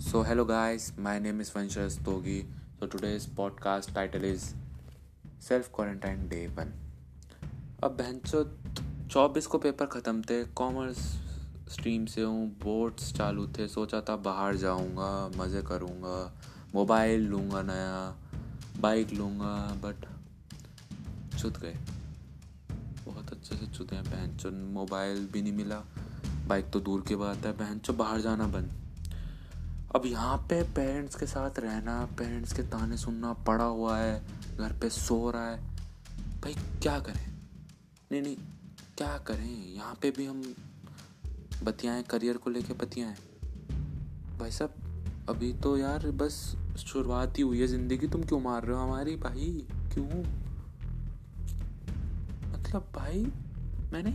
So, hello guys, my name is Vansha Stogi. So, today's podcast title is Self Quarantine Day 1. अब बहनचो चौबीस को paper ख़त्म थे commerce stream से हूँ बोर्ड्स चालू थे सोचा था बाहर जाऊँगा मज़े करूँगा मोबाइल लूँगा नया बाइक लूँगा बट चुत गए बहुत अच्छे से चुते हैं बहन मोबाइल भी नहीं मिला बाइक तो दूर की बात है बहन बाहर जाना बंद अब यहाँ पे पेरेंट्स के साथ रहना पेरेंट्स के ताने सुनना पड़ा हुआ है, घर पे सो रहा है। भाई, क्या करें? नहीं नहीं, क्या करें? यहाँ पे भी हम बतियाएँ करियर को लेके बतियाएँ। भाई साहब, अभी तो यार बस शुरुआत ही हुई है ज़िंदगी। तुम क्यों मार रहे हो हमारी भाई? क्यों? मतलब भाई, मैंने